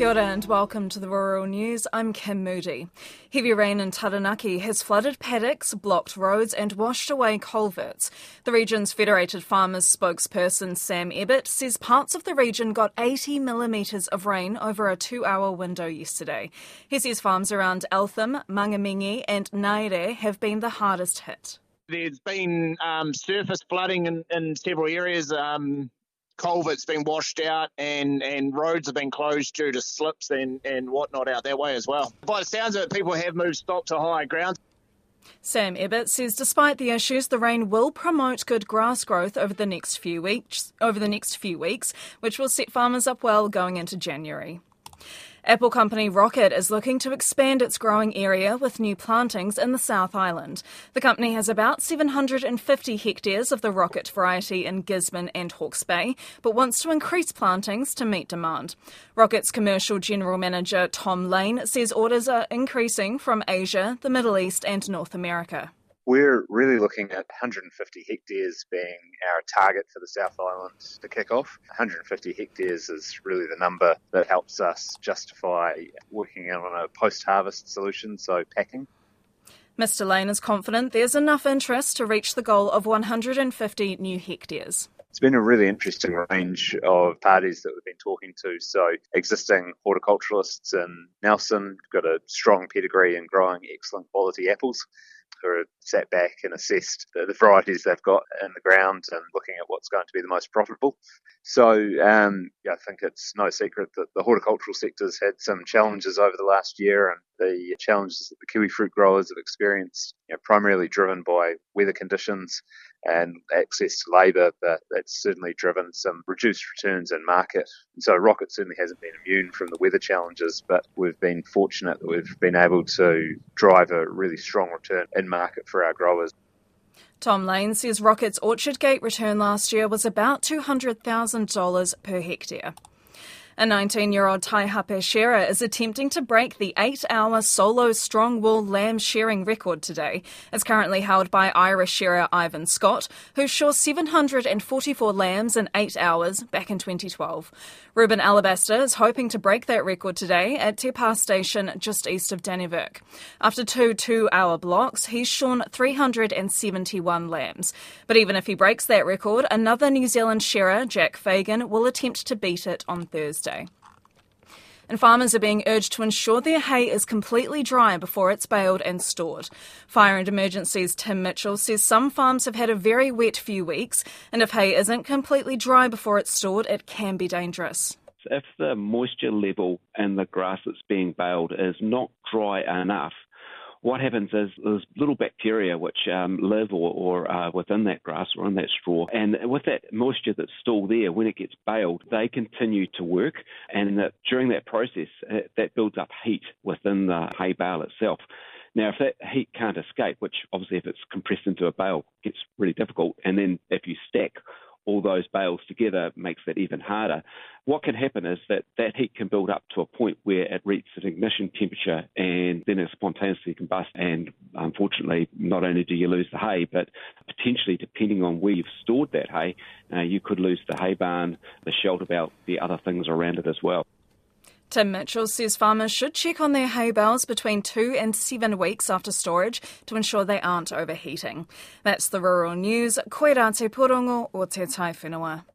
Kia ora and welcome to the Rural News. I'm Kim Moodie. Heavy rain in Taranaki has flooded paddocks, blocked roads, and washed away culverts. The region's Federated Farmers spokesperson Sam Ebbett says parts of the region got 80 millimetres of rain over a two hour window yesterday. He says farms around Eltham, Mangamingi, and Ngaere have been the hardest hit. There's been um, surface flooding in, in several areas. Um, culverts been washed out and, and roads have been closed due to slips and, and whatnot out that way as well. By the sounds of it, people have moved stock to higher ground. Sam Ebbett says despite the issues, the rain will promote good grass growth over the next few weeks over the next few weeks, which will set farmers up well going into January. Apple company Rockit is looking to expand its growing area with new plantings in the South Island. The company has about 750 hectares of the Rockit variety in Gisborne and Hawke's Bay, but wants to increase plantings to meet demand. Rockit's commercial general manager Tom Lane says orders are increasing from Asia, the Middle East, and North America. We're really looking at 150 hectares being our target for the South Island to kick off. 150 hectares is really the number that helps us justify working on a post harvest solution, so packing. Mr. Lane is confident there's enough interest to reach the goal of 150 new hectares. It's been a really interesting range of parties that we've been talking to. So, existing horticulturalists in Nelson got a strong pedigree in growing excellent quality apples who have sat back and assessed the, the, varieties they've got in the ground and looking at what's going to be the most profitable. So um, yeah, I think it's no secret that the horticultural sector's had some challenges over the last year, and the challenges that the kiwi fruit growers have experienced, you know, primarily driven by weather conditions and access to labour, but that's certainly driven some reduced returns in market. And so Rockit certainly hasn't been immune from the weather challenges, but we've been fortunate that we've been able to drive a really strong return in market for our growers. Tom Lane says Rockit's Orchard Gate return last year was about $200,000 per hectare. A 19 year old Taihape shearer is attempting to break the eight hour solo strong wool lamb shearing record today. It's currently held by Irish shearer Ivan Scott, who shore 744 lambs in eight hours back in 2012. Reuben Alabaster is hoping to break that record today at Te Pā Station just east of Dannevirke. After two two hour blocks, he's shorn 371 lambs. But even if he breaks that record, another New Zealand shearer, Jack Fagan, will attempt to beat it on Thursday. And farmers are being urged to ensure their hay is completely dry before it's baled and stored. Fire and Emergencies Tim Mitchell says some farms have had a very wet few weeks, and if hay isn't completely dry before it's stored, it can be dangerous. If the moisture level in the grass that's being baled is not dry enough, what happens is there's little bacteria which um, live or, or uh, within that grass or in that straw, and with that moisture that's still there, when it gets baled, they continue to work, and that during that process, uh, that builds up heat within the hay bale itself. Now, if that heat can't escape, which obviously if it's compressed into a bale gets really difficult, and then if you stack all those bales together makes that even harder. What can happen is that that heat can build up to a point where it reaches an ignition temperature and then it spontaneously combusts. And unfortunately, not only do you lose the hay, but potentially, depending on where you've stored that hay, uh, you could lose the hay barn, the shelter belt, the other things around it as well. Tim Mitchell says farmers should check on their hay bales between two and seven weeks after storage to ensure they aren't overheating. That's the rural news. Koe rā te porongo o te tai whenua.